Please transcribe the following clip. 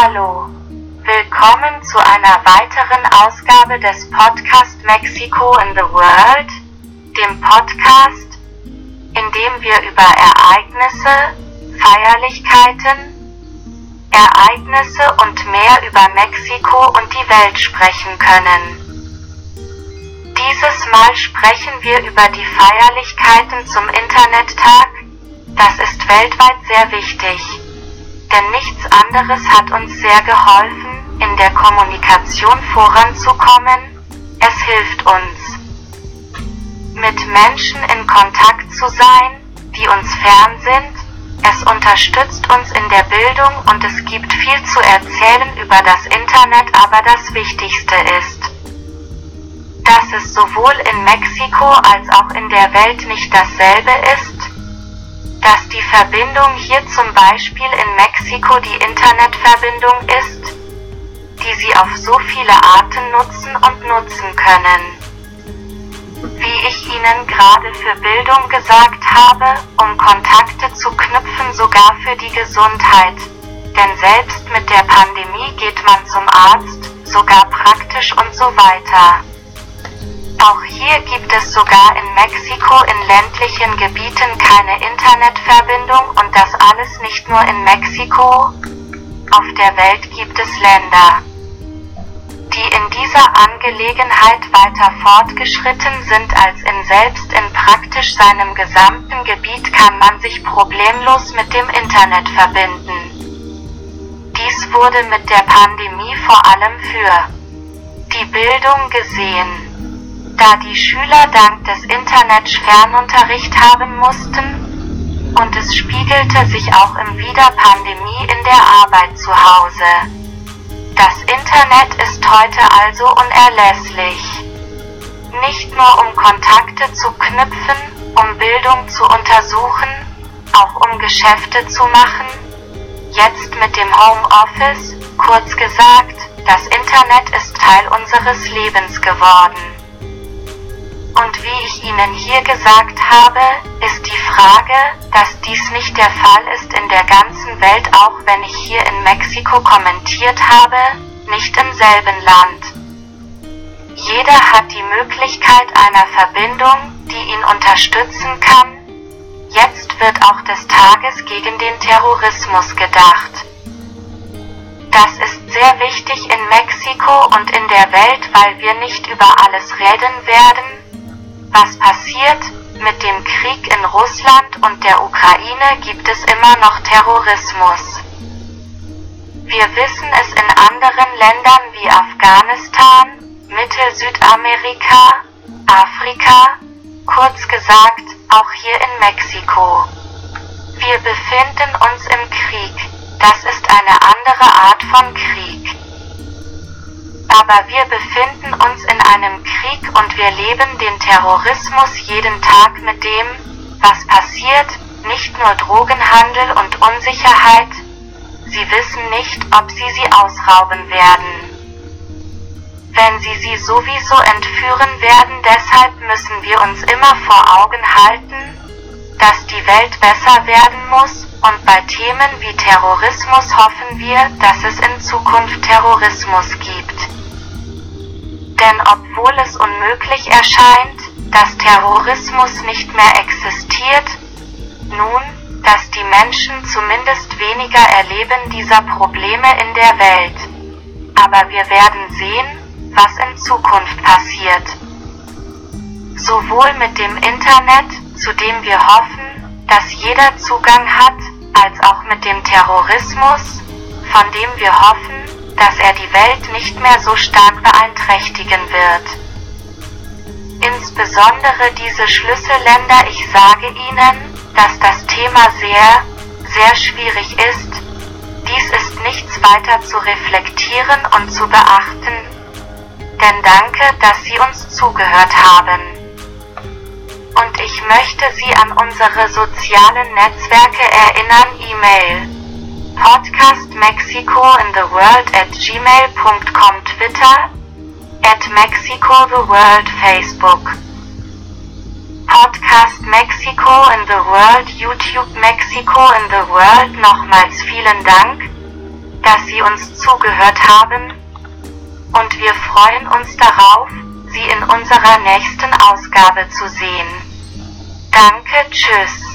Hallo. Willkommen zu einer weiteren Ausgabe des Podcast Mexico in the World, dem Podcast, in dem wir über Ereignisse, Feierlichkeiten, Ereignisse und mehr über Mexiko und die Welt sprechen können. Dieses Mal sprechen wir über die Feierlichkeiten zum Internettag. Das ist weltweit sehr wichtig. Denn nichts anderes hat uns sehr geholfen, in der Kommunikation voranzukommen. Es hilft uns, mit Menschen in Kontakt zu sein, die uns fern sind. Es unterstützt uns in der Bildung und es gibt viel zu erzählen über das Internet, aber das Wichtigste ist, dass es sowohl in Mexiko als auch in der Welt nicht dasselbe ist, dass die Verbindung hier zum Beispiel in Mexiko die Internetverbindung ist, die Sie auf so viele Arten nutzen und nutzen können. Wie ich Ihnen gerade für Bildung gesagt habe, um Kontakte zu knüpfen, sogar für die Gesundheit. Denn selbst mit der Pandemie geht man zum Arzt, sogar praktisch und so weiter. Auch hier gibt es sogar in Mexiko in ländlichen Gebieten keine Internetverbindung und das alles nicht nur in Mexiko. Auf der Welt gibt es Länder, die in dieser Angelegenheit weiter fortgeschritten sind als in selbst in praktisch seinem gesamten Gebiet kann man sich problemlos mit dem Internet verbinden. Dies wurde mit der Pandemie vor allem für die Bildung gesehen da die Schüler dank des Internets Fernunterricht haben mussten, und es spiegelte sich auch im Wieder Pandemie in der Arbeit zu Hause. Das Internet ist heute also unerlässlich. Nicht nur um Kontakte zu knüpfen, um Bildung zu untersuchen, auch um Geschäfte zu machen. Jetzt mit dem Homeoffice, kurz gesagt, das Internet ist Teil unseres Lebens geworden. Und wie ich Ihnen hier gesagt habe, ist die Frage, dass dies nicht der Fall ist in der ganzen Welt, auch wenn ich hier in Mexiko kommentiert habe, nicht im selben Land. Jeder hat die Möglichkeit einer Verbindung, die ihn unterstützen kann. Jetzt wird auch des Tages gegen den Terrorismus gedacht. Das ist sehr wichtig in Mexiko und in der Welt, weil wir nicht über alles reden werden, was passiert? Mit dem Krieg in Russland und der Ukraine gibt es immer noch Terrorismus. Wir wissen es in anderen Ländern wie Afghanistan, Mittel-Südamerika, Afrika, kurz gesagt, auch hier in Mexiko. Wir befinden uns im Krieg. Das ist eine andere Art von Krieg aber wir befinden uns in einem Krieg und wir leben den Terrorismus jeden Tag mit dem, was passiert, nicht nur Drogenhandel und Unsicherheit, sie wissen nicht, ob sie sie ausrauben werden. Wenn sie sie sowieso entführen werden, deshalb müssen wir uns immer vor Augen halten, dass die Welt besser werden muss, und bei Themen wie Terrorismus hoffen wir, dass es in Zukunft Terrorismus gibt. Denn obwohl es unmöglich erscheint, dass Terrorismus nicht mehr existiert, nun, dass die Menschen zumindest weniger erleben dieser Probleme in der Welt. Aber wir werden sehen, was in Zukunft passiert. Sowohl mit dem Internet, zu dem wir hoffen, dass jeder Zugang hat, als auch mit dem Terrorismus, von dem wir hoffen, dass er die Welt nicht mehr so stark beeinträchtigen wird. Insbesondere diese Schlüsselländer, ich sage Ihnen, dass das Thema sehr, sehr schwierig ist. Dies ist nichts weiter zu reflektieren und zu beachten. Denn danke, dass Sie uns zugehört haben. Und ich möchte Sie an unsere sozialen Netzwerke erinnern, E-Mail Podcast Mexico in the World at gmail.com Twitter at Mexico the World Facebook Podcast Mexico in the World YouTube Mexico in the World Nochmals vielen Dank. dass Sie uns zugehört haben und wir freuen uns darauf, Sie in unserer nächsten Ausgabe zu sehen. Danke, tschüss.